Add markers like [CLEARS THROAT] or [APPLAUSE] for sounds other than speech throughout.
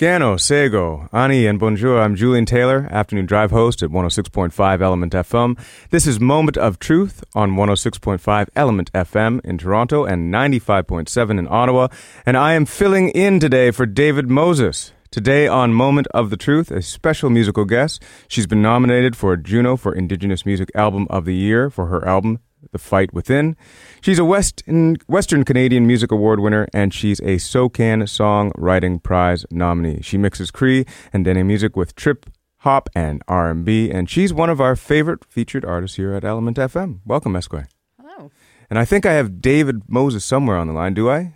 Scano, Sego, Ani, and Bonjour. I'm Julian Taylor, afternoon drive host at 106.5 Element FM. This is Moment of Truth on 106.5 Element FM in Toronto and 95.7 in Ottawa. And I am filling in today for David Moses. Today on Moment of the Truth, a special musical guest. She's been nominated for a Juno for Indigenous Music Album of the Year for her album the Fight Within. She's a West Western Canadian Music Award winner, and she's a SOCAN Songwriting Prize nominee. She mixes Cree and Dene music with trip hop and R&B, and she's one of our favorite featured artists here at Element FM. Welcome, Iskwē. Hello. And I think I have David Moses somewhere on the line. Do I?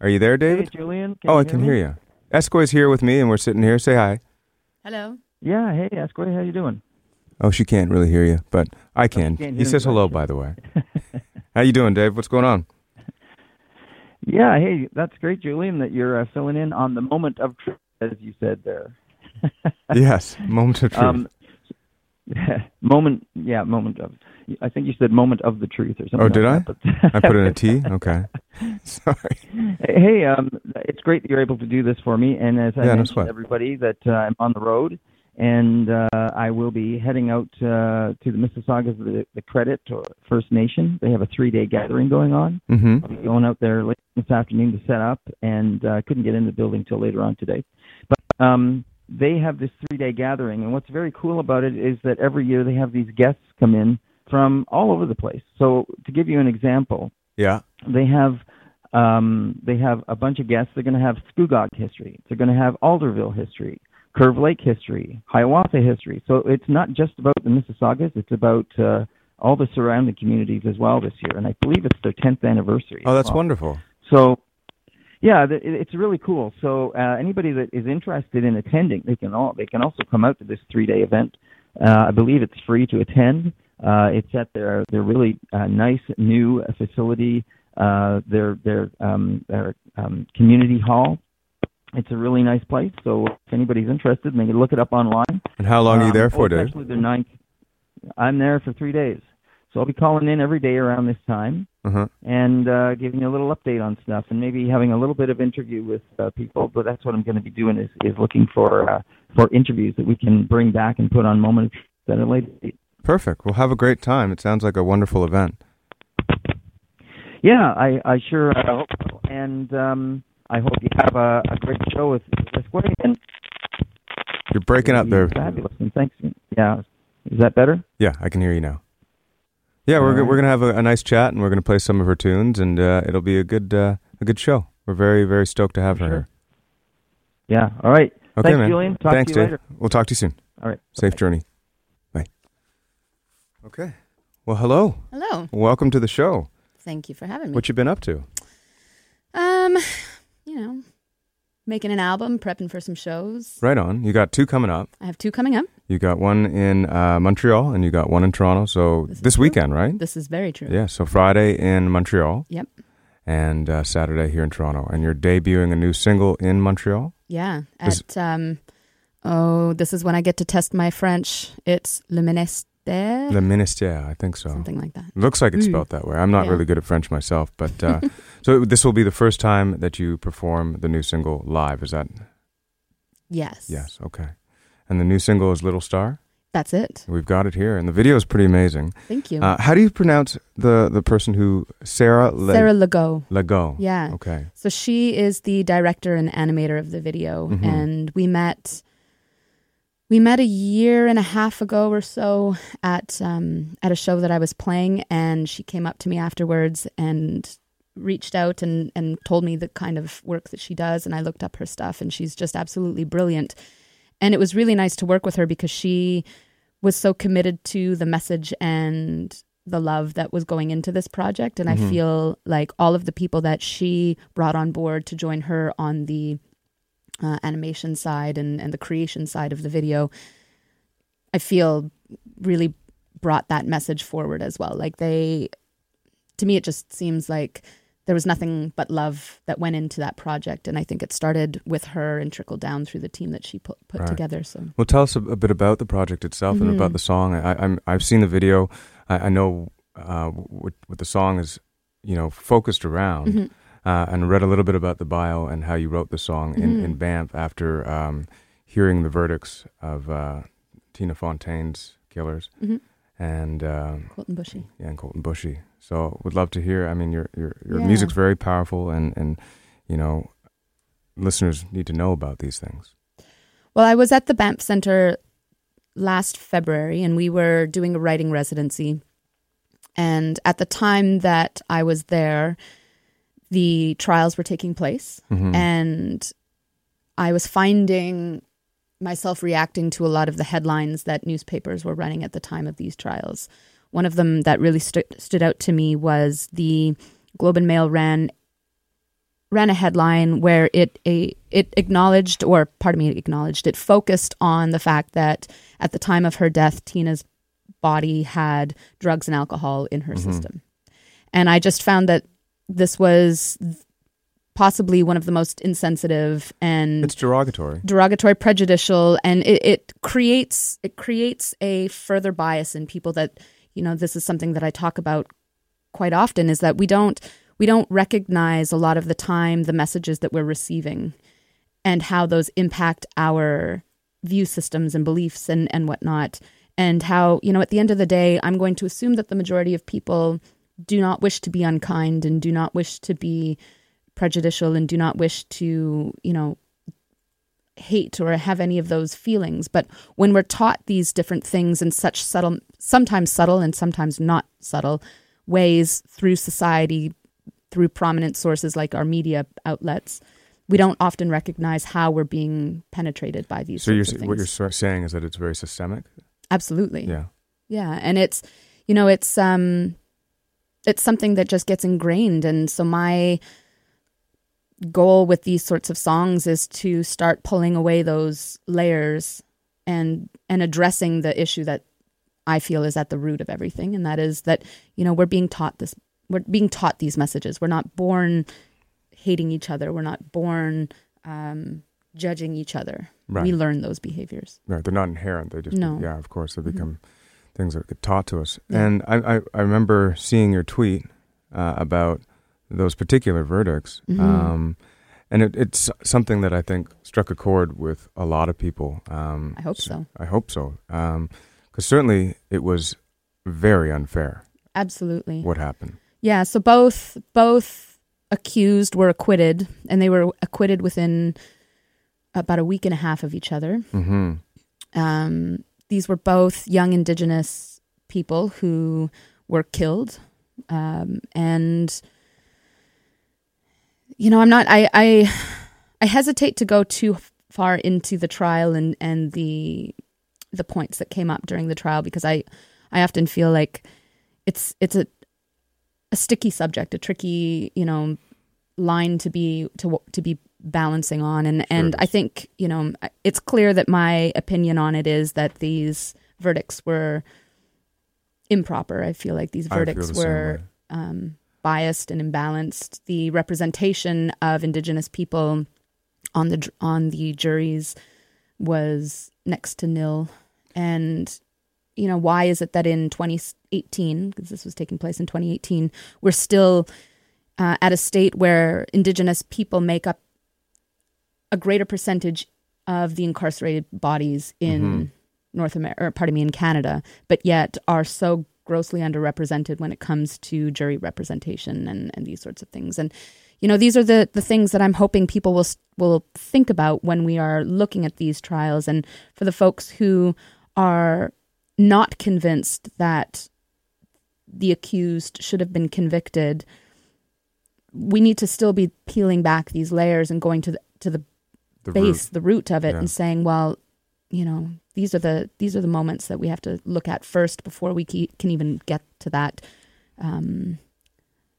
Are you there, David? Hey, Julian. Can oh, you I can me? hear you. Iskwē's here with me, and we're sitting here. Say hi. Hello. Yeah. Hey, Iskwē. How you doing? Oh, she can't really hear you, but I can. can't he says hello, by the way. [LAUGHS] How you doing, Dave? What's going on? Yeah. Hey, that's great, Julian. That you're uh, filling in on the moment of truth, as you said there. [LAUGHS] yes, moment of truth. Um, [LAUGHS] moment. Yeah, moment of. I think you said moment of the truth or something. Oh, did like that, but- I put in a T. Okay, sorry. Hey, um, it's great that you're able to do this for me. And as I Yeah, mentioned, everybody, that uh, I'm on the road, and uh, I will be heading out uh, to the Mississaugas of the, the Credit or First Nation. They have a three-day gathering going on. Mm-hmm. I'll be going out there late this afternoon to set up, and uh, couldn't get in the building till later on today. But um, they have this three-day gathering, and what's very cool about it is that every year they have these guests come in from all over the place. So to give you an example, Yeah. they have um, they have a bunch of guests. They're going to have Scugog history. They're going to have Alderville history, Curve Lake history, Hiawatha history. So it's not just about the Mississaugas. It's about uh, all the surrounding communities as well this year. And I believe it's their 10th anniversary. Oh, that's well. wonderful. So, yeah, th- it's really cool. So uh, anybody that is interested in attending, they can all they can also come out to this three day event. Uh, I believe it's free to attend. Uh, it's at their their really uh, nice new facility, uh, their their um, their um, community hall. It's a really nice place. So if anybody's interested, they can look it up online. And how long are you Um, there for, Dave? Actually, the ninth. I'm there for three days. So I'll be calling in every day around this time Uh-huh. and uh, giving you a little update on stuff, and maybe having a little bit of interview with uh, people. But that's what I'm going to be doing is is looking for uh, for interviews that we can bring back and put on moment at a later date. Perfect. Well, have a great time. It sounds like a wonderful event. Yeah, I I sure uh, hope so, and um, I hope you have a, a great show with this way. And You're breaking up there. Fabulous, and thanks. Yeah, is that better? Yeah, I can hear you now. Yeah, we're go- Alright. we're gonna have a, a nice chat, and we're gonna play some of her tunes, and uh, it'll be a good uh, a good show. We're very very stoked to have her Sure. here. Yeah. All right. Okay, Thanks, man. Julian. Talk Thanks, to you Dave. later. We'll talk to you soon. All right. Safe journey. Bye. Okay. Well, hello. Hello. Welcome to the show. Thank you for having me. What you been up to? um, you know, making an album, prepping for some shows. Right on. You got two coming up. I have two coming up. You got one in uh, Montreal, and you got one in Toronto. So This is this true. weekend, right? This is very true. Yeah. So Friday in Montreal. Yep. And uh, Saturday here in Toronto, and you're debuting a new single in Montreal. Yeah. At um, oh, this is when I get to test my French. It's Le Ministère, Le Ministère, I think so. something like that. Looks like it's Mm. spelled that way. I'm not Yeah. really good at French myself, but uh, [LAUGHS] so this will be the first time that you perform the new single live. Is that Yes. yes? Okay. And the new single is Little Star. That's it. We've got it here, and the video is pretty amazing. Thank you. Uh, how do you pronounce the the person who Sarah Le- Sarah Legault. Legault? Yeah. Okay. So she is the director and animator of the video, Mhm. and we met. We met a year and a half ago or so at um, at a show that I was playing, and she came up to me afterwards and reached out and and told me the kind of work that she does, and I looked up her stuff, and she's just absolutely brilliant. And it was really nice to work with her because she was so committed to the message and the love that was going into this project. And Mhm. I feel like all of the people that she brought on board to join her on the uh, animation side and, and the creation side of the video, I feel really brought that message forward as well. Like they, to me, it just seems like there was nothing but love that went into that project. And I think it started with her and trickled down through the team that she put, put Right. together. So Well, tell us a, a bit about the project itself and about Mhm. the song. I, I'm I've seen the video. I, I know uh, what what the song is, you know, focused around. Mhm. Uh, and read a little bit about the bio and how you wrote the song in, Mhm. in Banff after um, hearing the verdicts of uh, Tina Fontaine's killers Mhm. and um, Colten Boushie. yeah, and Colten Boushie. So would love to hear. I mean, your your your Yeah. music's very powerful, and and you know, listeners need to know about these things. Well, I was at the Banff Center last February and we were doing a writing residency. And at the time that I was there, the trials were taking place. Mhm. And I was finding myself reacting to a lot of the headlines that newspapers were running at the time of these trials. One of them that really stu- stood out to me was the Globe and Mail ran ran a headline where it a, it acknowledged or pardon me acknowledged it focused on the fact that at the time of her death Tina's body had drugs and alcohol in her Mhm. system. And I just found that this was possibly one of the most insensitive and It's derogatory. derogatory, prejudicial, and it, it creates it creates a further bias in people that you know this is something that I talk about quite often is that we don't we don't recognize a lot of the time the messages that we're receiving and how those impact our view systems and beliefs and and whatnot and how you know at the end of the day I'm going to assume that the majority of people do not wish to be unkind and do not wish to be prejudicial and do not wish to you know hate or have any of those feelings. But when we're taught these different things in such subtle, sometimes subtle and sometimes not subtle ways through society, through prominent sources like our media outlets, we don't often recognize how we're being penetrated by these So you're, what you're things. sort of saying is that it's very systemic. Absolutely. Yeah. Yeah, and it's you know it's um it's something that just gets ingrained and so my goal with these sorts of songs is to start pulling away those layers and and addressing the issue that I feel is at the root of everything and that is that you know we're being taught this we're being taught these messages we're not born hating each other we're not born um judging each other Right. we learn those behaviors Right. They're not inherent. They just No. yeah, of course, they become things that get taught to us. Yeah. And I, I I remember seeing your tweet uh, about those particular verdicts. Mhm. Um, and it, it's something that I think struck a chord with a lot of people. Um, I hope so. I hope so. Because certainly it was very unfair absolutely what happened. Yeah, so both both accused were acquitted, and they were acquitted within about a week and a half of each other. hmm Um, these were both young Indigenous people who were killed, um, and you know, I'm not. I, I I hesitate to go too far into the trial and and the the points that came up during the trial because I I often feel like it's it's a a sticky subject, a tricky you know line to be to to be balancing on and and I think you know it's clear that my opinion on it is that these verdicts were improper. I feel like these verdicts the were um, biased and imbalanced. The representation of Indigenous people on the on the juries was next to nil. And you know, why is it that in 2018, because this was taking place in 2018, we're still uh, at a state where Indigenous people make up a greater percentage of the incarcerated bodies in Mhm. North America, or pardon me, in Canada, but yet are so grossly underrepresented when it comes to jury representation and, and these sorts of things. And you know, these are the the things that I'm hoping people will will think about when we are looking at these trials. And for the folks who are not convinced that the accused should have been convicted, we need to still be peeling back these layers and going to the to the The base, root. the root of it, Yeah. and saying, well, you know, these are the these are the moments that we have to look at first before we ke- can even get to that, um,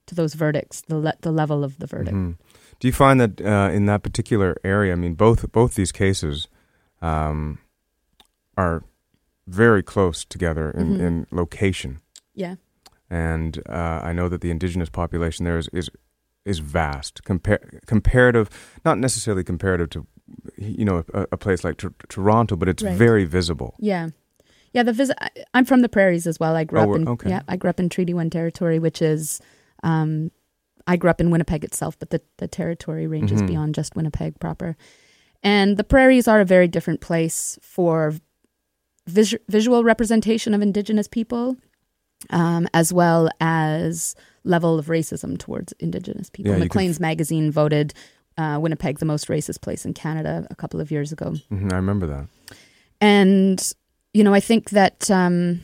to those verdicts, the le- the level of the verdict. Mhm. Do you find that uh, in that particular area? I mean, both both these cases um, are very close together in, Mhm. in location, Yeah, and uh, I know that the indigenous population there is is, is vast. Compar- comparative, not necessarily comparative to you know a, a place like Tor- Toronto, but it's Right. very visible. yeah, yeah. The vis- I'm from the prairies as well. I grew Oh, up in okay. yeah. I grew up in Treaty One territory, which is um, I grew up in Winnipeg itself, but the, the territory ranges Mhm. beyond just Winnipeg proper. And the prairies are a very different place for vis- visual representation of Indigenous people, um, as well as level of racism towards Indigenous people. Yeah, can Maclean's magazine voted uh, Winnipeg the most racist place in Canada a couple of years ago. Mhm, I remember that. And, you know, I think that um,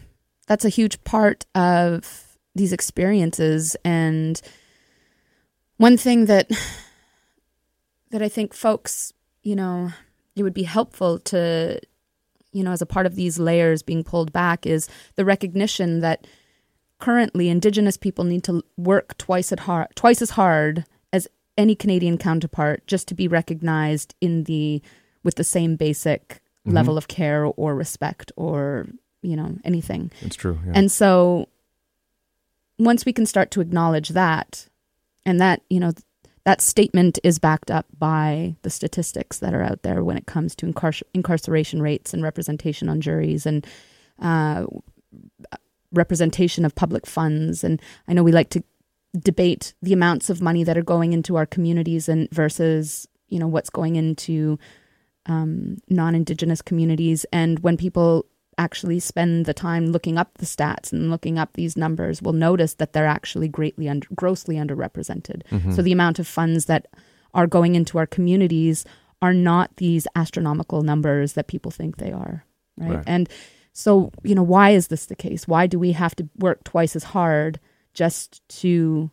that's a huge part of these experiences. And one thing that that I think folks, you know, it would be helpful to, you know, as a part of these layers being pulled back is the recognition that currently Indigenous people need to work twice at hard, twice as hard any Canadian counterpart just to be recognized in the with the same basic Mhm. level of care or respect or you know anything. It's true. Yeah. And so once we can start to acknowledge that and that, you know, that statement is backed up by the statistics that are out there when it comes to incar- incarceration rates and representation on juries and uh, representation of public funds. And I know we like to debate the amounts of money that are going into our communities and versus, you know, what's going into um, non-indigenous communities. And when people actually spend the time looking up the stats and looking up these numbers will notice that they're actually greatly under, grossly underrepresented. Mhm. So the amount of funds that are going into our communities are not these astronomical numbers that people think they are, right? Right. And so, you know, why is this the case? Why do we have to work twice as hard just to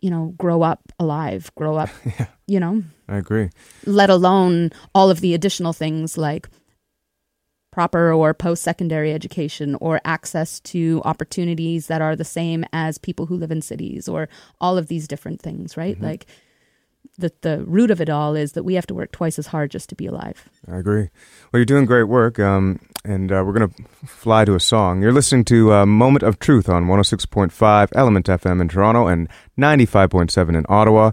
you know, grow up alive, grow up, [LAUGHS] Yeah. you know, I agree. let alone all of the additional things like proper or post secondary education or access to opportunities that are the same as people who live in cities or all of these different things, right? Mhm. Like the the root of it all is that we have to work twice as hard just to be alive. I agree. Well, you're doing great work, um, and uh, we're going to fly to a song. You're listening to uh, Moment of Truth on 106.5 Element FM in Toronto and 95.7 in Ottawa,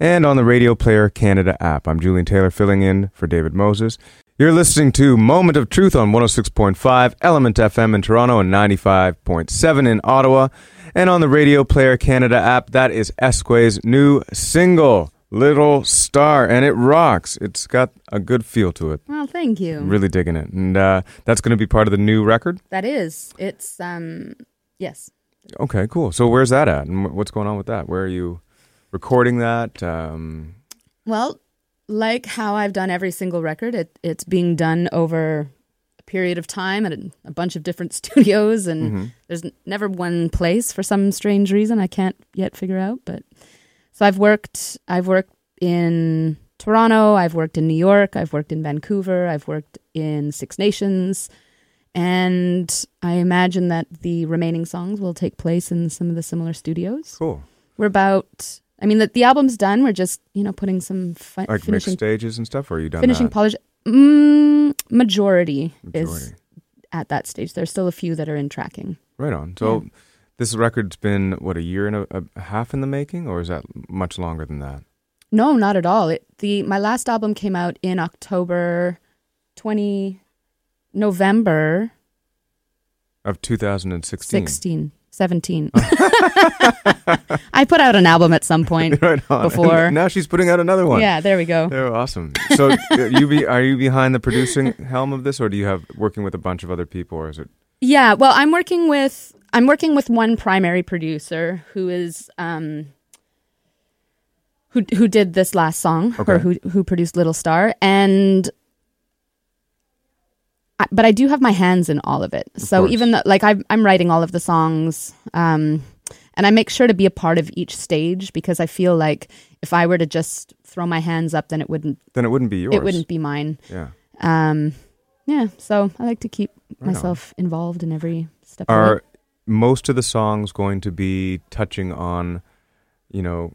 and on the Radio Player Canada app. I'm Julian Taylor filling in for David Moses. You're listening to Moment of Truth on 106.5 Element FM in Toronto and 95.7 in Ottawa, and on the Radio Player Canada app. That is Iskwē's new single. Little Star, and it rocks. It's got a good feel to it. Well, thank you. Really digging it, and uh, that's going to be part of the new record. That is. It's um yes. Okay, cool. So where's that at, and what's going on with that? Where are you recording that? Um, Well, like how I've done every single record, it it's being done over a period of time at a, a bunch of different [LAUGHS] studios and mhm. there's never one place for some strange reason I can't yet figure out, but so I've worked I've worked in Toronto, I've worked in New York, I've worked in Vancouver, I've worked in Six Nations, and I imagine that the remaining songs will take place in some of the similar studios. Cool. We're about I mean the, the album's done, we're just, you know, putting some fi- Like mixed finishing stages and stuff, or are you done finishing that? polish mm, majority, is at that stage. There's still a few that are in tracking. Right on. So this record's been what a year and a, a half in the making, or is that much longer than that? No, not at all. It the my last album came out in October 20 November Of 2016. 16 17. [LAUGHS] [LAUGHS] I put out an album at some point. [LAUGHS] right. Before. And now she's putting out another one. Yeah, there we go. They're awesome. So uh, you be are you behind the producing helm of this, or do you have working with a bunch of other people, or is it? Yeah, well, I'm working with I'm working with one primary producer who is um who who did this last song or who who produced Little Star and I, but I do have my hands in all of it. so course. even though, like I'm I'm writing all of the songs um and I make sure to be a part of each stage because I feel like if I were to just throw my hands up then it wouldn't Then it wouldn't be yours. it wouldn't be mine. Yeah. Um yeah, so I like to keep Right on. myself involved in every step of it. Are most of the songs going to be touching on, you know,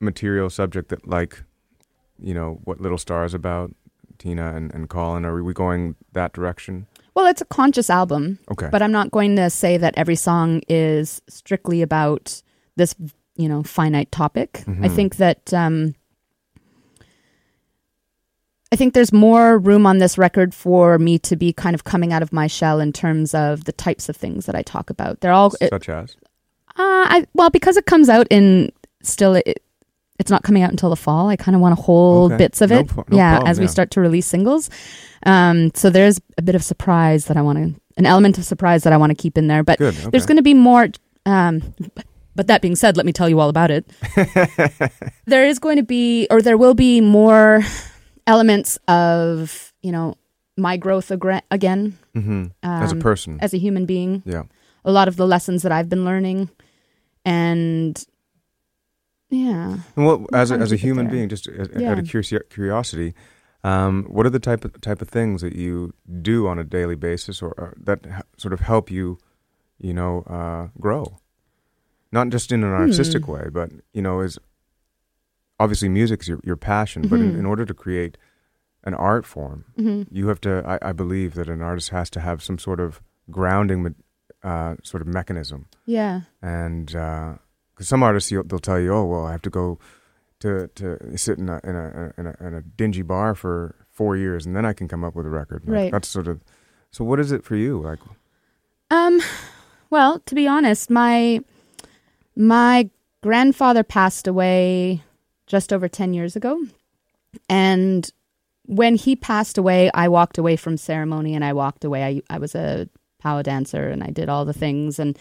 material subject that like, you know, what Little Star is about, Tina and, and Colin? Are we going that direction? Well, it's a conscious album, Okay. but I'm not going to say that every song is strictly about this, you know, finite topic. I Mhm. think that um, I think there's more room on this record for me to be kind of coming out of my shell in terms of the types of things that I talk about. They're all, uh, Such as? I, well, because it comes out in still it, it's not coming out until the fall. I kind of want to hold Okay. bits of No it, no yeah, problem, as we yeah. start to release singles. Um, so there's a bit of surprise that I want to, an element of surprise that I want to keep in there. But Good. Okay. there's going to be more. Um, but that being said, let me tell you all about it. [LAUGHS] there is going to be, or there will be more elements of, you know, my growth again hmm as a um, person. as a human being. yeah. A lot of the lessons that I've been learning, and yeah, And what, as a, as a human being, just Yeah. out of curiosity, um, what are the type of type of things that you do on a daily basis, or, or that h- sort of help you, you know, uh, grow? Not just in an artistic Hmm. way, but you know, is obviously music is your, your passion, but in, Mhm. in order to create an art form, hmm you have to. I, I believe that an artist has to have some sort of grounding, uh, sort of mechanism yeah, and because some artists you'll, they'll tell you, oh well, I have to go to to sit in a in a, in a in a dingy bar for four years and then I can come up with a record. Like, Right. That's sort of. So what is it for you? Like, Um, well, to be honest, my my grandfather passed away just over ten years ago, and when he passed away, I walked away from ceremony and I walked away. I I was a power dancer and I did all the things. And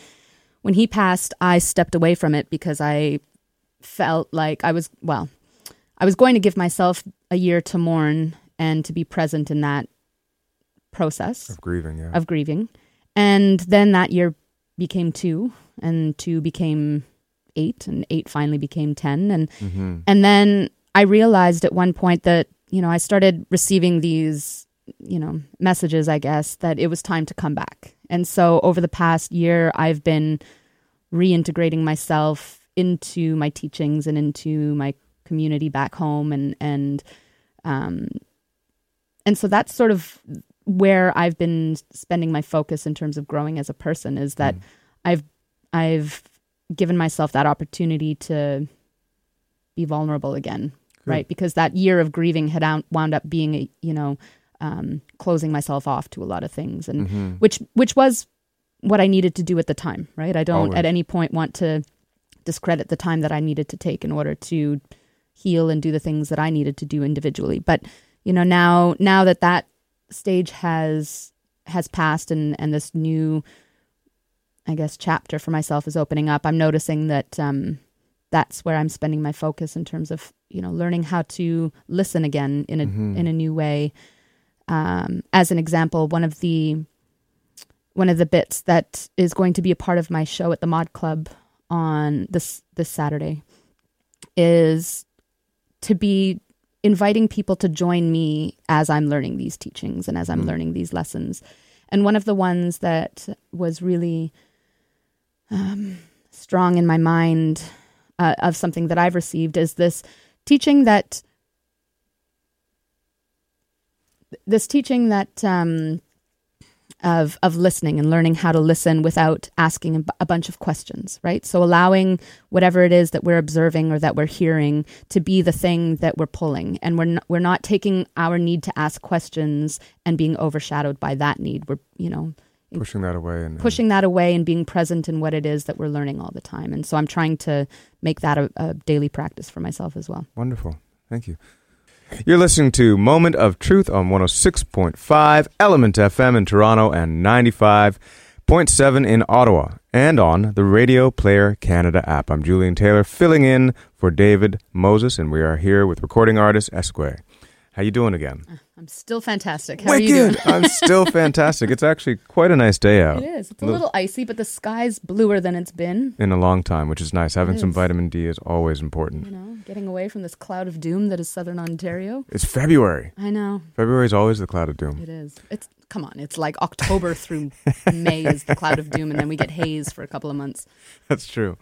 when he passed, I stepped away from it because I felt like I was well, I was going to give myself a year to mourn and to be present in that process of grieving, yeah. of grieving. And then that year became two, and two became eight, and eight finally became 10. And, hmm and then I realized at one point that, you know, I started receiving these, you know, messages, I guess, that it was time to come back. And so over the past year, I've been reintegrating myself into my teachings and into my community back home and and um and so that's sort of where I've been spending my focus in terms of growing as a person is that Mm. I've I've given myself that opportunity to be vulnerable again, Good. right? Because that year of grieving had out- wound up being a you know um, closing myself off to a lot of things, and hmm which which was what I needed to do at the time, right? I don't Always. at any point want to discredit the time that I needed to take in order to heal and do the things that I needed to do individually. But you know, now now that that stage has has passed and and this new I guess chapter for myself is opening up, I'm noticing that um that's where I'm spending my focus in terms of, you know, learning how to listen again in a Mhm. in a new way. Um, as an example, one of the one of the bits that is going to be a part of my show at the Mod Club on this this Saturday is to be inviting people to join me as I'm learning these teachings and as I'm Mm. learning these lessons. And one of the ones that was really um, strong in my mind uh, of something that I've received is this teaching that this teaching that um, of of listening and learning how to listen without asking a, bunch of questions, right? So allowing whatever it is that we're observing or that we're hearing to be the thing that we're pulling, and we're we're not taking our need to ask questions and being overshadowed by that need. We're you know pushing that away and and- pushing that away and being present in what it is that we're learning all the time. And so I'm trying to make that a, a daily practice for myself as well. Wonderful. Thank you. You're listening to Moment of Truth on 106.5 Element FM in Toronto and 95.7 in Ottawa and on the Radio Player Canada app. I'm Julian Taylor filling in for David Moses and we are here with recording artist Iskwē. How you doing again? I'm still fantastic. How are you doing? I'm still [LAUGHS] fantastic. It's actually quite a nice day out It is. It's a Little- little icy, but the sky's bluer than it's been. in a long time, which is nice. Having It some vitamin D is always important. You know, getting away from this cloud of doom that is southern Ontario. It's February. I know February is always the cloud of doom. it is. It's come on. It's like October through May is the cloud of doom, and then we get haze for a couple of months. [LAUGHS] That's true.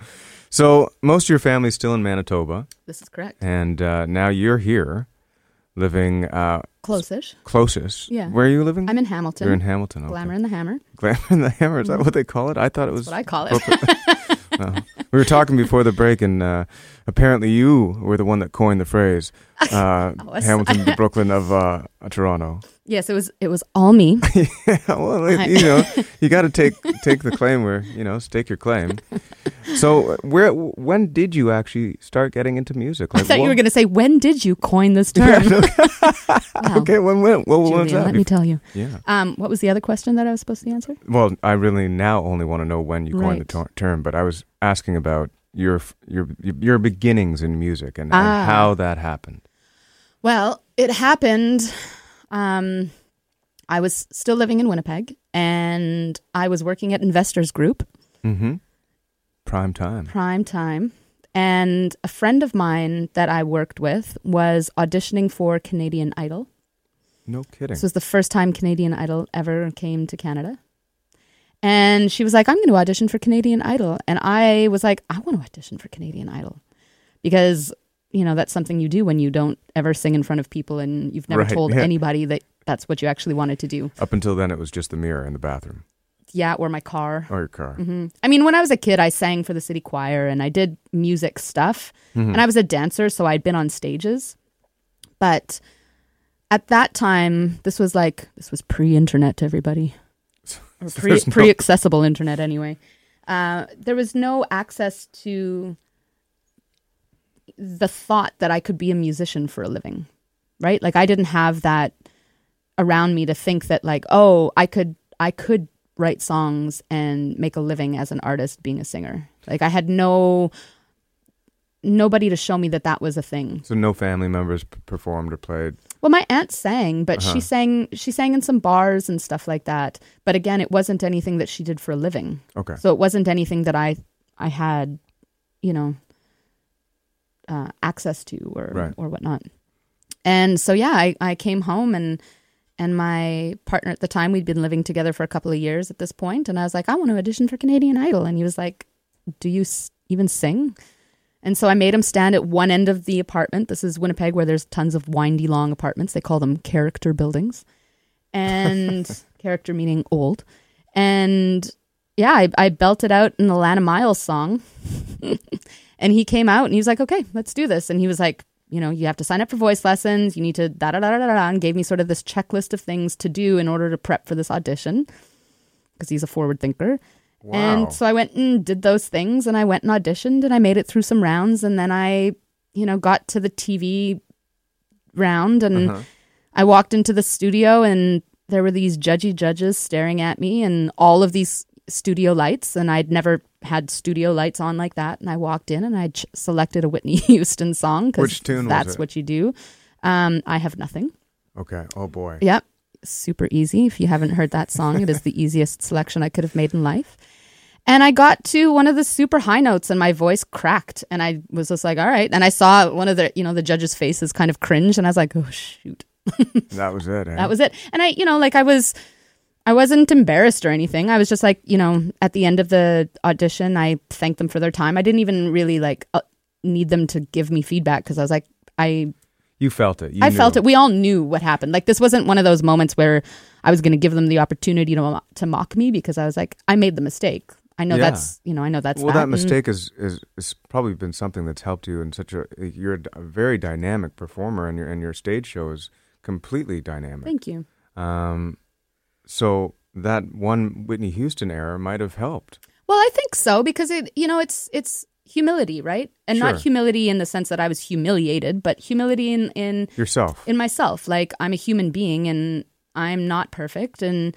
So most of your family's still in Manitoba, This is correct. and uh, now you're here, living uh, Close-ish. closest. Yeah. Where are you living? I'm in Hamilton. You're in Hamilton. Okay. Glamour and the Hammer. Glamour and the Hammer. Is that what they call it? I thought it was. That's what I call it. [LAUGHS] No. We were talking before the break, and uh, apparently you were the one that coined the phrase [LAUGHS] uh. Hamilton to [LAUGHS] Brooklyn of uh, Toronto. yes, it was. It was all me. [LAUGHS] well, I- you know, you got to take take the claim where you know stake your claim. So, where when did you actually start getting into music? I thought you were going to say, when did you coin this term? Yeah, Well, okay, when when what was Julian, that? let me tell you. yeah. Um, what was the other question that I was supposed to answer? Well, I really now only want to know when you coined the ter- term, but I was asking about your your your beginnings in music and, Ah. and how that happened. Well, it happened. Um, I was still living in Winnipeg, and I was working at Investors Group, Mm-hmm. Prime time. prime time. And a friend of mine that I worked with was auditioning for Canadian Idol. No kidding. This was the first time Canadian Idol ever came to Canada. And she was like, I'm going to audition for Canadian Idol. And I was like, I want to audition for Canadian Idol because, you know, that's something you do when you don't ever sing in front of people and you've never Right, told yeah. anybody that that's what you actually wanted to do. Up until then, it was just the mirror in the bathroom Yeah, or my car. or your car. hmm I mean, when I was a kid, I sang for the city choir and I did music stuff. Mhm. And I was a dancer, so I'd been on stages. But at that time, this was like this was pre-internet, to everybody, or pre, no- pre-accessible internet anyway. Uh, there was no access to the thought that I could be a musician for a living, right? Like I didn't have that around me to think that like, oh, I could I could write songs and make a living as an artist being a singer. Like I had no nobody to show me that that was a thing. So no family members p- performed or played. Well, my aunt sang, but Uh-huh. she sang she sang in some bars and stuff like that. But again, it wasn't anything that she did for a living. Okay. So it wasn't anything that I I had, you know, uh, access to or Right. or whatnot. And so yeah, I, I came home and and my partner at the time we'd been living together for a couple of years at this point, and I was like, I want to audition for Canadian Idol, and he was like, Do you s- even sing? And so I made him stand at one end of the apartment. This is Winnipeg, where there's tons of windy, long apartments. They call them character buildings, and [LAUGHS] character meaning old. And yeah, I, I belted out an Alannah Myles song. [LAUGHS] and he came out and he was like, okay, let's do this. And he was like, you know, you have to sign up for voice lessons. You need to da da da da da da, and gave me sort of this checklist of things to do in order to prep for this audition because he's a forward thinker. Wow. And so I went and did those things and I went and auditioned and I made it through some rounds and then I, you know, got to the TV round and Uh-huh. I walked into the studio and there were these judgy judges staring at me and all of these studio lights and I'd never had studio lights on like that and I walked in and I ch- selected a Whitney [LAUGHS] Houston song was that's what you do. Um, I have nothing. Okay. Oh boy. Yep. Super easy. If you haven't heard that song, it is the easiest selection I could have made in life. And I got to one of the super high notes and my voice cracked and I was just like, all right. And I saw one of the, you know, the judges' faces kind of cringe and I was like, oh shoot. [LAUGHS] That was it. Eh? That was it. And I, you know, like I was I wasn't embarrassed or anything. I was just like, you know, at the end of the audition, I thanked them for their time. I didn't even really like uh, need them to give me feedback because I was like, I You felt it. You I knew. felt it. We all knew what happened. Like this wasn't one of those moments where I was going to give them the opportunity to to mock me because I was like, I made the mistake. I know Yeah. that's you know I know that's well, that. that mistake is, is is probably been something that's helped you in such a. You're a very dynamic performer, and your and your stage show is completely dynamic. Thank you. Um, so that one Whitney Houston error might have helped. Well, I think so because it you know it's it's humility, right? And Sure. not humility in the sense that I was humiliated, but humility in in Yourself. in myself. Like I'm a human being and I'm not perfect and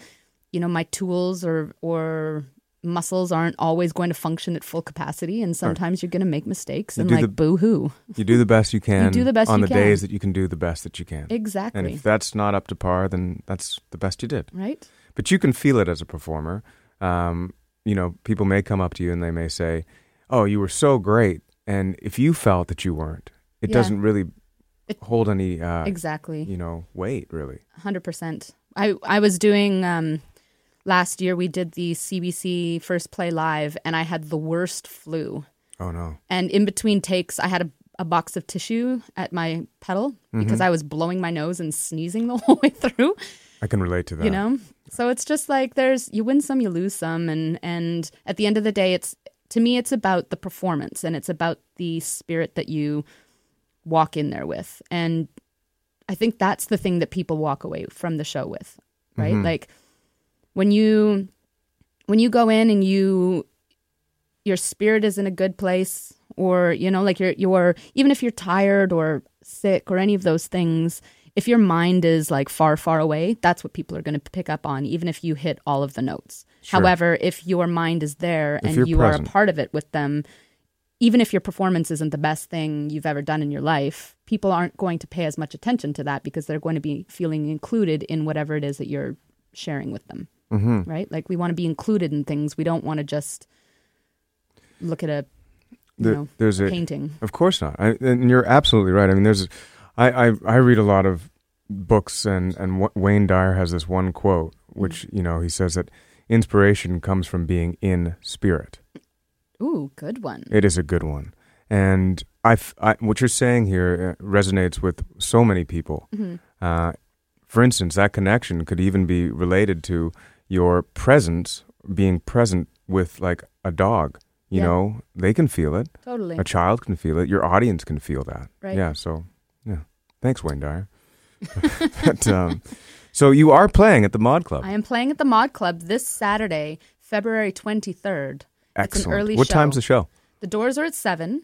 you know my tools or or muscles aren't always going to function at full capacity and sometimes you're going to make mistakes You and like the- boo hoo. You do the best you can. [LAUGHS] You do the best on the can. days that you can do the best that you can. Exactly. And if that's not up to par, then that's the best you did. right? But you can feel it as a performer. Um, you know, people may come up to you and they may say, "Oh, you were so great," and if you felt that you weren't, it Yeah. doesn't really It- hold any, uh, Exactly. you know, weight really. Hundred percent. I I was doing um, last year. We did the CBC First Play Live, and I had the worst flu. Oh no. And in between takes, I had a, a box of tissue at my pedal because I was blowing my nose and sneezing [LAUGHS] the whole way through. I can relate to that. You know, so it's just like there's you win some, you lose some, and and at the end of the day, it's to me, it's about the performance and it's about the spirit that you walk in there with, and I think that's the thing that people walk away from the show with, right? Mhm. Like when you when you go in and you your spirit is in a good place or you know like you're you're even if you're tired or sick or any of those things if your mind is like far far away that's what people are going to pick up on even if you hit all of the notes Sure. however if your mind is there If and you're present. are a part of it with them even if your performance isn't the best thing you've ever done in your life people aren't going to pay as much attention to that because they're going to be feeling included in whatever it is that you're sharing with them hmm right? Like we want to be included in things. We don't want to just look at a you There- know there's a painting. Of course not. I, and you're absolutely right. I mean, there's, I, I, I read a lot of books, and and Wayne Dyer has this one quote, which you know he says that inspiration comes from being in spirit. Ooh, good one. It is a good one, and I, f- I- what you're saying here uh, resonates with so many people. Mhm. Uh, for instance, that connection could even be related to your presence being present with like a dog. You Yeah. know, they can feel it. Totally. A child can feel it. Your audience can feel that. Right. Yeah. So, yeah. Thanks, Wayne Dyer. [LAUGHS] [LAUGHS] but, um, so you are playing at the Mod Club. I am playing at the Mod Club this Saturday, February 23rd. It's an Excellent. early what show. time's the show? The doors are at 7.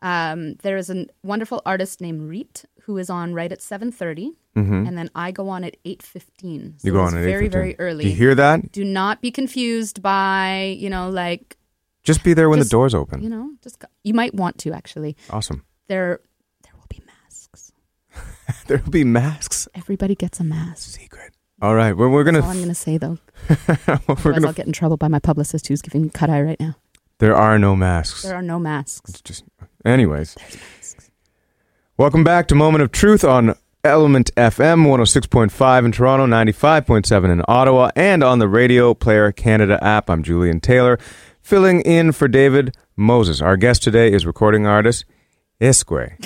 Um, there is a wonderful artist named Riit who is on right at 7.30 Mm-hmm. and then I go on at 8.15. So you go on at very, 8:15. very early. Do you hear that? Do not be confused by, you know, like, Just be there when Just- the doors open. you know, just go. you might want to actually. Awesome. There there will be masks. [LAUGHS] There'll be masks. Everybody gets a mask. Secret. All right. Well, we're gonna. all I'm going to say, though. [LAUGHS] we're gonna. I'll get in trouble by my publicist who's giving me cut eye right now. There are no masks. There are no masks. It's just. Anyways. There's masks. Welcome back to Moment of Truth on Element FM 106.5 in Toronto, 95.7 in Ottawa, and on the Radio Player Canada app. I'm Julian Taylor, filling in for David Moses. Our guest today is recording artist Iskwē.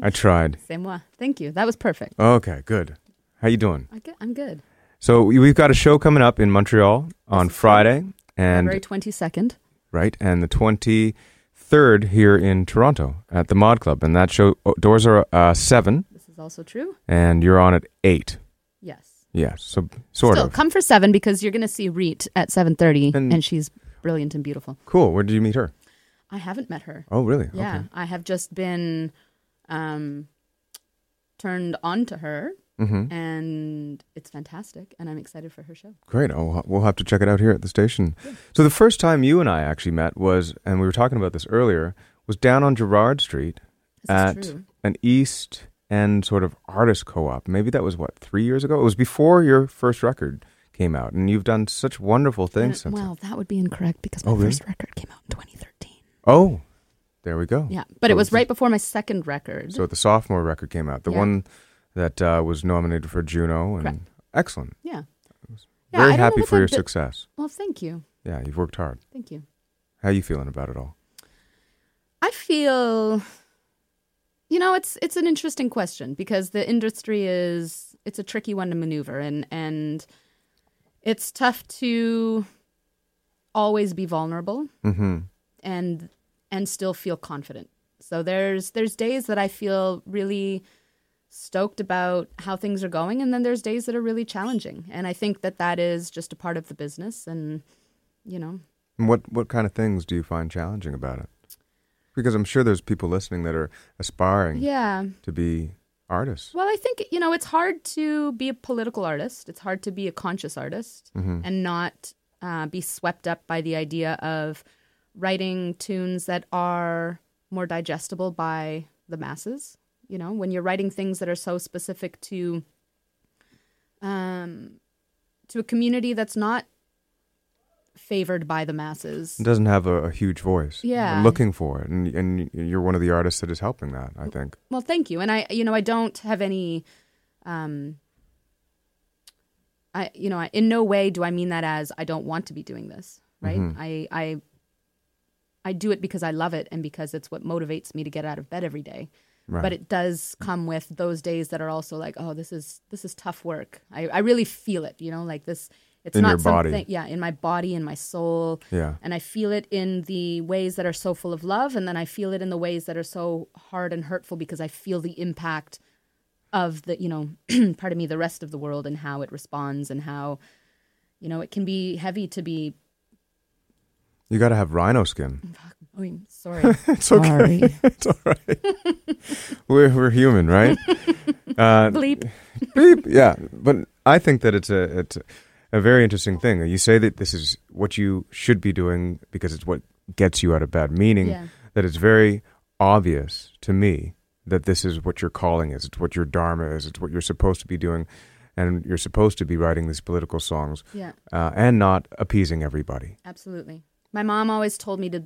[LAUGHS] I tried. C'est moi. Thank you. That was perfect. Okay, good. How you doing? I I'm good. So we- we've got a show coming up in Montreal on Friday, and February 22nd. right, and the 23rd here in Toronto at the Mod Club, and that show oh, doors are uh, seven, This is also true. and you're on at eight. Yes. Yes, so sort Still, of. come for 7 because you're going to see Riit at 7.30 And- and, she's brilliant and beautiful. Cool. Where did you meet her? I haven't met her. Oh, really? Yeah. Okay. I have just been um, turned on to her hmm and it's fantastic and I'm excited for her show. Great. Oh, we'll have to check it out here at the station. So the first time you and I actually met was, and we were talking about this earlier, was down on Gerrard Street This at an East End sort of artist co-op. Maybe that was what three years ago. It was before your first record came out, and you've done such wonderful things since. well, that would be incorrect because my Oh, really? first record came out in 2013. Oh, there we go. Yeah, but it was right before my second record. So the sophomore record came out, the Yeah. one that uh, was nominated for Juno, and Correct. excellent. yeah. Yeah, Very I don't know happy for your success. Well, thank you. Yeah, you've worked hard. Thank you. How are you feeling about it all? I feel you know, it's it's an interesting question because the industry is it's a tricky one to maneuver and and it's tough to always be vulnerable Mm-hmm. and and still feel confident. So there's there's days that I feel really stoked about how things are going and then there's days that are really challenging. And I think that that is just a part of the business and you know, And what what kind of things do you find challenging about it? Because I'm sure there's people listening that are aspiring yeah. to be artists. Well, I think you know it's hard to be a political artist. It's hard to be a conscious artist Mm-hmm. and not uh, be swept up by the idea of writing tunes that are more digestible by the masses. You know, when you're writing things that are so specific to um, to a community that's not favored by the masses. It doesn't have a, a huge voice. Yeah. They're looking for it, and and you're one of the artists that is helping that. I think. Well, thank you. And I, you know, I don't have any, um, I, you know, I, in no way do I mean that as I don't want to be doing this, right? Mhm. I, I, I do it because I love it and because it's what motivates me to get out of bed every day. Right. But it does come with those days that are also like, oh, this is this is tough work. I, I really feel it, you know, like this. It's In not your body. yeah, in my body, in my soul, yeah. and I feel it in the ways that are so full of love, and then I feel it in the ways that are so hard and hurtful because I feel the impact of the, you know, [CLEARS THROAT] part of me, the rest of the world, and how it responds, and how, you know, it can be heavy to be You got to have rhino skin. Oh, I'm sorry. [LAUGHS] it's okay. Sorry. [LAUGHS] it's all right. [LAUGHS] we're we're human, right? Uh, Bleep. beep. Yeah, but I think that it's a it's a very interesting thing. You say that this is what you should be doing because it's what gets you out of bed. Meaning Yeah. that it's very obvious to me that this is what your calling is. It's what your dharma is. It's what you're supposed to be doing, and you're supposed to be writing these political songs Yeah. uh, and not appeasing everybody. Absolutely. My mom always told me to,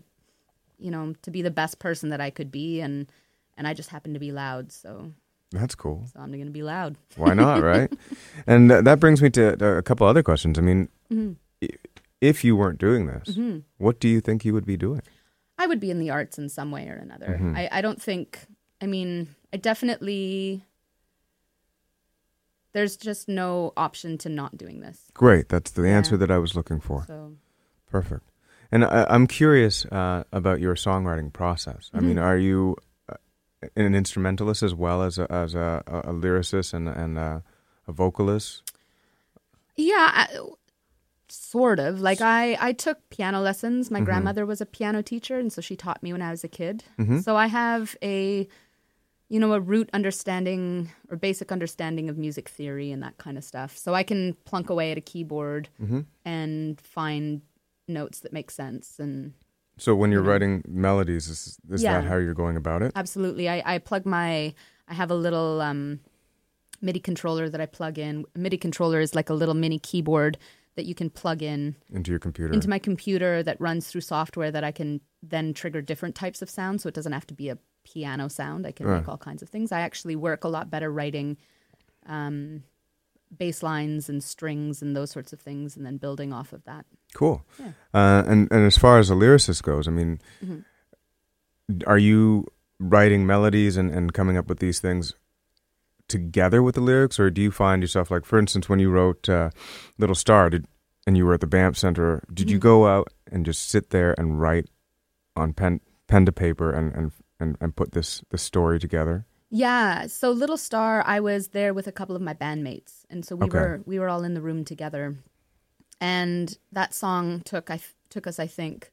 you know, to be the best person that I could be, and and I just happen to be loud, so That's cool. so I'm going to be loud. Why not, [LAUGHS] right? and th- that brings me to to a couple other questions. I mean, Mhm. if you weren't doing this, hmm what do you think you would be doing? I would be in the arts in some way or another. Mhm. I, I don't think. I mean, I definitely. There's just no option to not doing this. Great. That's the Yeah. answer that I was looking for. So Perfect. And I, I'm curious uh, about your songwriting process. I mean, Mhm. are you uh, an instrumentalist as well as a, as a, a lyricist and and a, a vocalist? yeah, I, sort of. Like I I took piano lessons. My Mhm. grandmother was a piano teacher, and so she taught me when I was a kid. hmm So I have a, you know, a root understanding or basic understanding of music theory and that kind of stuff. So I can plunk away at a keyboard hmm and find notes that make sense. And So when you're You know. writing melodies, is, is Yeah. that how you're going about it? absolutely, I, I plug my, I have a little um, MIDI controller that I plug in. A MIDI controller is like a little mini keyboard that you can plug in Into your computer? into my computer that runs through software that I can then trigger different types of sounds. So it doesn't have to be a piano sound. I can Right. make all kinds of things. I actually work a lot better writing um, bass lines and strings and those sorts of things, and then building off of that. Cool. Yeah. Uh, and and as far as a lyricist goes, I mean, Mhm. are you writing melodies and, and coming up with these things together with the lyrics, or do you find yourself like, for instance, when you wrote uh, "Little Star," did, and you were at the Banff Center, did you Mhm. go out and just sit there and write on pen pen to paper and and and, and put this this story together? Yeah. So Little Star, I was there with a couple of my bandmates, and so we Okay. were we were all in the room together, and that song took I took us I think,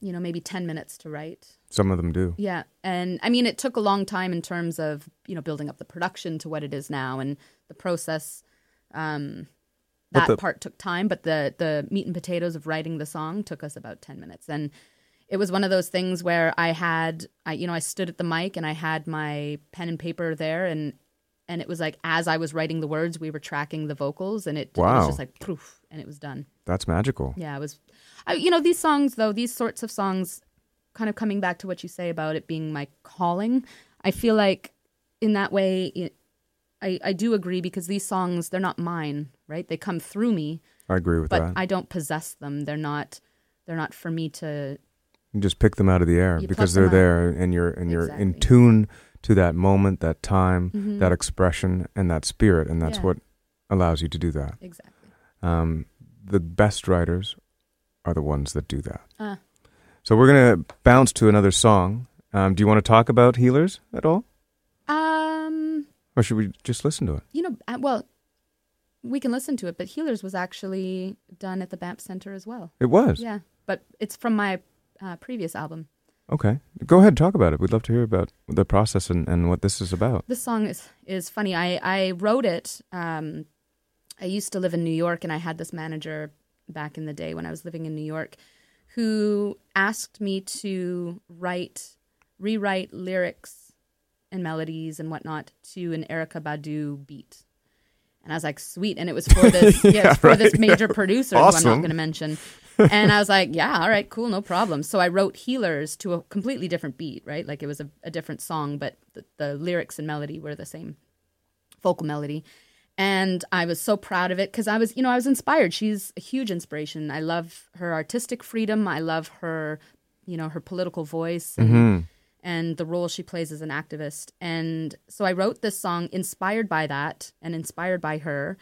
you know, maybe ten minutes to write. Some of them do. Yeah, and I mean, it took a long time in terms of you know building up the production to what it is now, and the process. Um, that the- part took time, but the the meat and potatoes of writing the song took us about ten minutes, and it was one of those things where I had, I you know, I stood at the mic and I had my pen and paper there, and and it was like as I was writing the words, we were tracking the vocals, and it, it was just like poof, and it was done. That's magical. Yeah, it was. I, you know, these songs though, these sorts of songs, kind of coming back to what you say about it being my calling. I feel like in that way, it, I I do agree because these songs they're not mine, right? They come through me, I agree with but that. I don't possess them. They're not. They're not for me to. You just pick them out of the air because they're there and you're and you're in tune to that moment, that time, Mhm. that expression and that spirit and that's Yeah. what allows you to do that. exactly. Um, the best writers are the ones that do that. Ah. So we're going to bounce to another song. Um, do you want to talk about healers at all? Um, Or should we just listen to it? you know, uh, well, we can listen to it, but Healers was actually done at the Banff Center as well. It was. Yeah, but it's from my uh, previous album. Okay. Go ahead, and talk about it. We'd love to hear about the process and, and what this is about. This song is is funny. I I wrote it. Um, I used to live in New York, and I had this manager back in the day when I was living in New York, who asked me to write, rewrite lyrics and melodies and whatnot to an Erykah Badu beat. And I was like, sweet. And it was for this, [LAUGHS] yeah, Yeah, for right. this major producer who I'm Awesome. not going to mention. [LAUGHS] and I was like, yeah, all right, cool, no problem. So I wrote Healers to a completely different beat, right? Like it was a, a different song, but the, the lyrics and melody were the same vocal melody. And I was so proud of it because I was, you know, I was inspired. She's a huge inspiration. I love her artistic freedom. I love her, you know, her political voice and, hmm and the role she plays as an activist. And so I wrote this song inspired by that and inspired by her,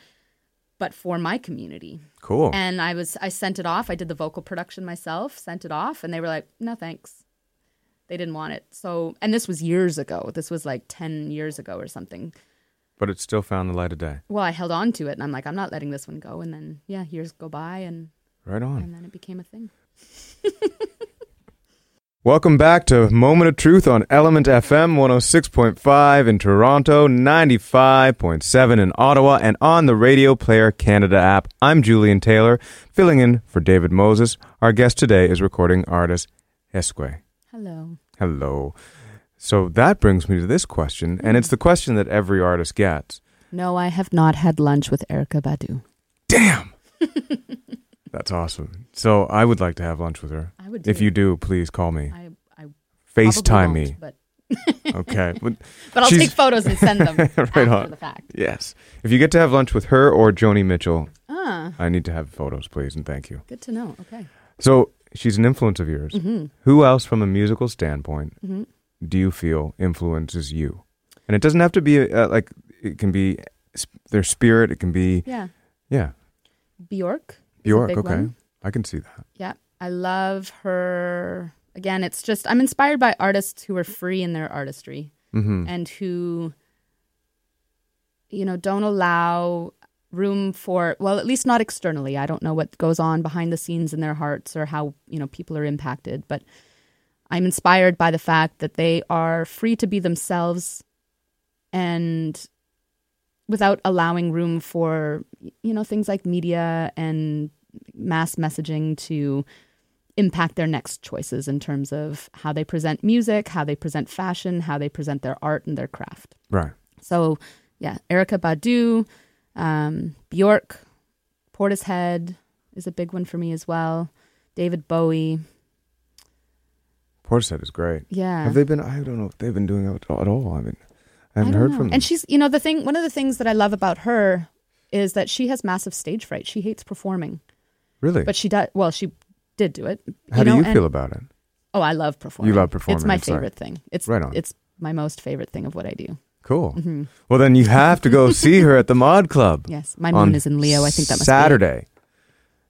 but for my community. Cool. And I was I sent it off. I did the vocal production myself, sent it off, and they were like, "No, thanks." They didn't want it. So, and this was years ago. This was like 10 years ago or something. but it still found the light of day. Well, I held on to it and I'm like, I'm not letting this one go. And then, yeah, years go by and, Right on. and then it became a thing. [LAUGHS] Welcome back to Moment of Truth on Element FM 106.5 in Toronto, 95.7 in Ottawa, and on the Radio Player Canada app. I'm Julian Taylor, filling in for David Moses. Our guest today is recording artist Iskwē. Hello. Hello. So that brings me to this question, and it's the question that every artist gets. No, I have not had lunch with Erykah Badu. Damn! [LAUGHS] That's awesome. So I would like to have lunch with her. I would. If you do, please call me. I, I FaceTime me. but [LAUGHS] Okay. But but I'll take photos and send them [LAUGHS] Right after on. the fact. yes. If you get to have lunch with her or Joni Mitchell, Ah, I need to have photos, please, and thank you. good to know. Okay. So she's an influence of yours. Mm-hmm. Who else, from a musical standpoint, Mm-hmm. do you feel influences you? And it doesn't have to be uh, like it can be sp- their spirit. It can be Yeah. yeah, Bjork. Bjork. Okay, one. I can see that. Yeah. I love her. Again, it's just I'm inspired by artists who are free in their artistry hmm and who, you know, don't allow room for well, at least not externally. I don't know what goes on behind the scenes in their hearts or how you know people are impacted, but I'm inspired by the fact that they are free to be themselves and without allowing room for you know things like media and mass messaging to impact their next choices in terms of how they present music, how they present fashion, how they present their art and their craft. Right. So, yeah, Erykah Badu, um, Bjork, Portishead is a big one for me as well. David Bowie, Portishead is great. yeah. Have they been? I don't know if they've been doing it at all. I mean, I haven't don't heard know. from them. And she's, you know, the thing. One of the things that I love about her is that she has massive stage fright. She hates performing, really? but she does. Well, she did do it. How do know, you and- feel about it? Oh, I love performing. You love performing, It's my like- favorite thing. It's Right on. It's my most favorite thing of what I do. Cool. hmm Well, then you have to go [LAUGHS] see her at the Mod Club. Yes, my on moon is in Leo. I think that must Saturday,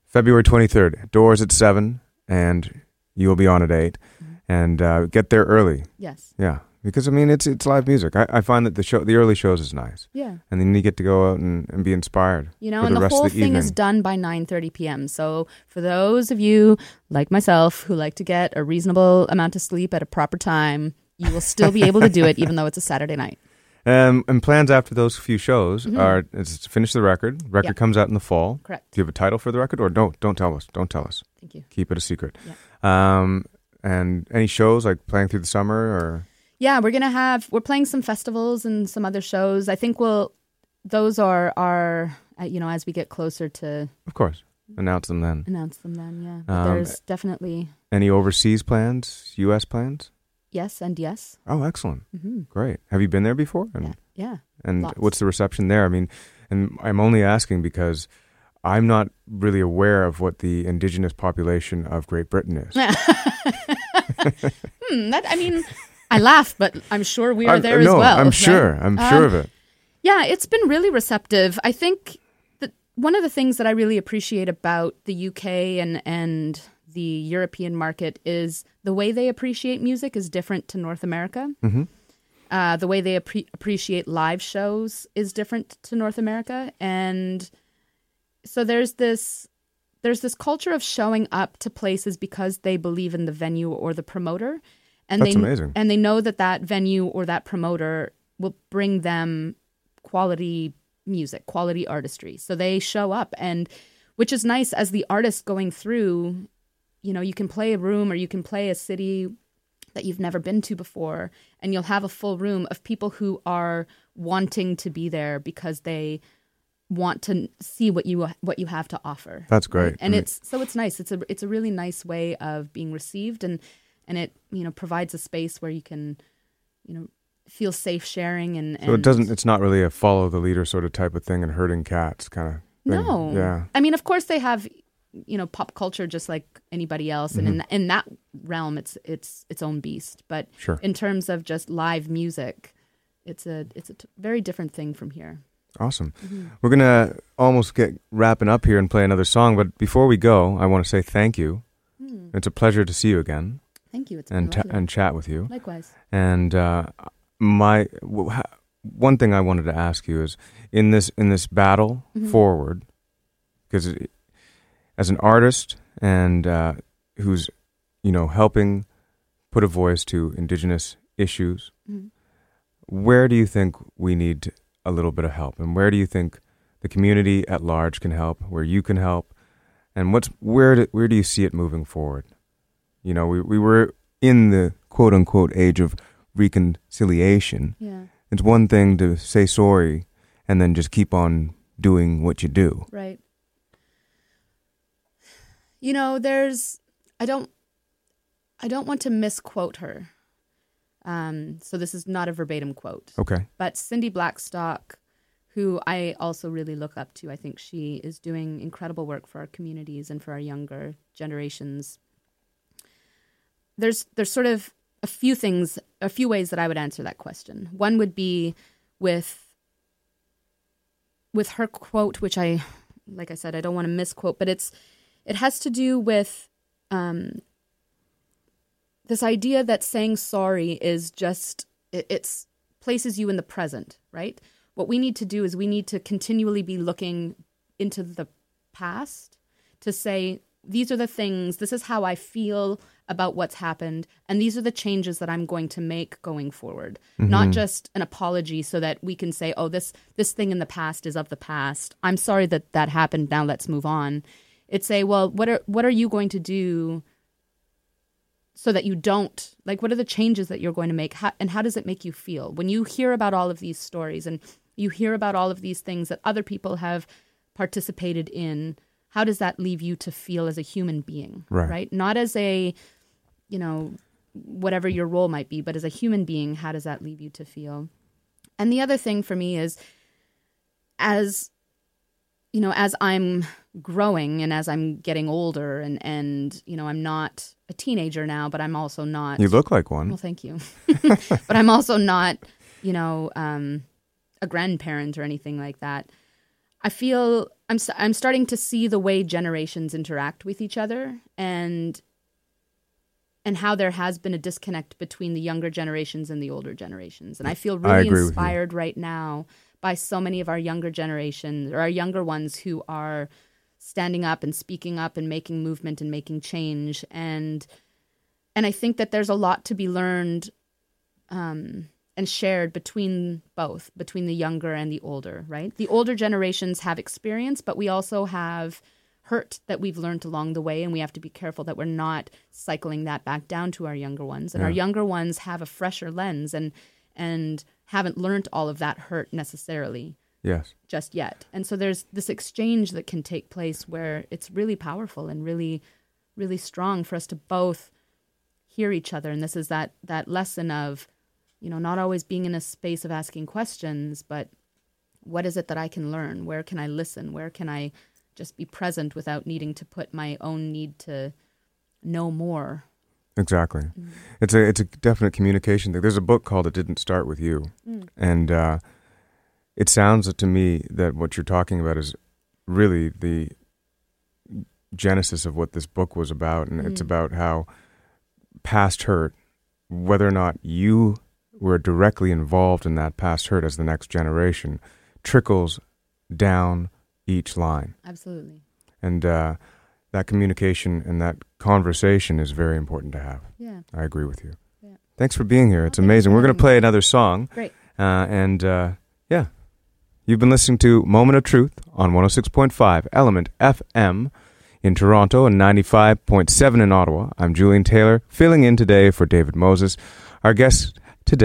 February 23rd. Doors at 7, and you will be on at 8. Mm-hmm. And uh, get there early. Yes. Yeah. Because, I mean, it's it's live music. I, I find that the show, the early shows is nice. Yeah. And then you get to go out and, and be inspired. You know, and the the, rest of whole the thing is done by 9:30 p.m. So for those of you like myself who like to get a reasonable amount of sleep at a proper time, you will still be able to do it even though it's a Saturday night. [LAUGHS] Um, and plans after those few shows Mhm. are to finish the record. Record Yeah. comes out in the fall. Correct. Do you have a title for the record, or don't? Don't tell us. Don't tell us. Thank you. Keep it a secret. Yeah. Um, and any shows like playing through the summer, or Yeah, we're gonna have we're playing some festivals and some other shows. I think we'll those are are uh, you know as we get closer to of course, announce them then. announce them. Then yeah, but Um, there's definitely Any overseas plans? U.S. plans? yes and yes. Oh, excellent. hmm Great. Have you been there before? And, Yeah, yeah. and lots. what's the reception there? I mean, and I'm only asking because I'm not really aware of what the indigenous population of Great Britain is. [LAUGHS] Hmm, that I mean, I laugh, but I'm sure we are I'm- there no, as well. I'm right? sure. I'm Um, sure of it. Yeah, it's been really receptive. I think that one of the things that I really appreciate about the UK and and the European market is the way they appreciate music is different to North America. hmm Uh, the way they appre- appreciate live shows is different to North America, and so there's this there's this culture of showing up to places because they believe in the venue or the promoter, and That's they amazing. and they know that that venue or that promoter will bring them quality music, quality artistry. So they show up, and which is nice as the artist going through. You know, you can play a room or you can play a city that you've never been to before, and you'll have a full room of people who are wanting to be there because they want to see what you what you have to offer. That's great. And I mean- it's so it's nice. It's a it's a really nice way of being received, and and it you know provides a space where you can you know feel safe sharing and, and So it doesn't. It's not really a follow the leader sort of type of thing and herding cats kind of. Thing. No. Yeah. I mean, of course, they have you know pop culture just like anybody else, and Mm-hmm. in in that realm, it's it's its own beast. But Sure. in terms of just live music, it's a it's a t- very different thing from here. Awesome. Mm-hmm. We're gonna almost get wrapping up here and play another song, but before we go, I want to say thank you. Hmm. It's a pleasure to see you again Thank you. It's and and chat with you. likewise. And uh, my w- ha- one thing I wanted to ask you is in this in this battle Mhm. forward, because as an artist and uh, who's you know, helping put a voice to Indigenous issues. Mhm. Where do you think we need a little bit of help, and where do you think the community at large can help? Where you can help, and what's where do, where do you see it moving forward? You know, we we were in the quote unquote age of reconciliation. Yeah. It's one thing to say sorry and then just keep on doing what you do. Right. You know, there's I don't I don't want to misquote her. Um, so this is not a verbatim quote. Okay. But Cindy Blackstock, who I also really look up to, I think she is doing incredible work for our communities and for our younger generations. There's there's sort of a few things, a few ways that I would answer that question. One would be with with her quote, which I, like I said, I don't want to misquote, but it's it has to do with um, this idea that saying sorry is just it, it's places you in the present, right? What we need to do is we need to continually be looking into the past to say these are the things, this is how I feel about what's happened, and these are the changes that I'm going to make going forward. Not mm-hmm. just an apology so that we can say, "Oh, this this thing in the past is of the past. I'm sorry that that happened. Now let's move on." It's say, "Well, what are what are you going to do so that you don't like what are the changes that you're going to make how, and how does it make you feel when you hear about all of these stories and you hear about all of these things that other people have participated in how does that leave you to feel as a human being right, Right. not as a you know whatever your role might be but as a human being how does that leave you to feel? And the other thing for me is as you know as i'm growing and as i'm getting older and and you know i'm not a teenager now but i'm also not You look like one. well thank you. [LAUGHS] But i'm also not you know um a grandparent or anything like that. I feel i'm i'm starting to see the way generations interact with each other and and how there has been a disconnect between the younger generations and the older generations and i feel really you. inspired right now by so many of our younger generations or our younger ones who are standing up and speaking up and making movement and making change and and I think that there's a lot to be learned um, and shared between both, between the younger and the older, right? The older generations have experience, but we also have hurt that we've learned along the way, and we have to be careful that we're not cycling that back down to our younger ones. And our younger ones have a fresher lens and and haven't learned all of that hurt necessarily Yes. just yet. And so there's this exchange that can take place where it's really powerful and really, really strong for us to both hear each other. And this is that that lesson of, you know, not always being in a space of asking questions, but what is it that I can learn? Where can I listen? Where can I just be present without needing to put my own need to know more? Exactly. Mm. It's a it's a definite communication thing. There's a book called "It Didn't Start with You," Mm. and uh, it sounds to me that what you're talking about is really the genesis of what this book was about, and it's Mm. about how past hurt, whether or not you were directly involved in that past hurt as the next generation, trickles down each line, Absolutely. and uh, that communication and that conversation is very important to have. Yeah. I agree with you. Yeah. Thanks for being here. It's thanks amazing. We're going to play another song. Great. Uh, and uh, yeah, you've been listening to Moment of Truth on 106.5 Element FM in Toronto and 95.7 in Ottawa. I'm Julian Taylor, filling in today for David Moses. Our guest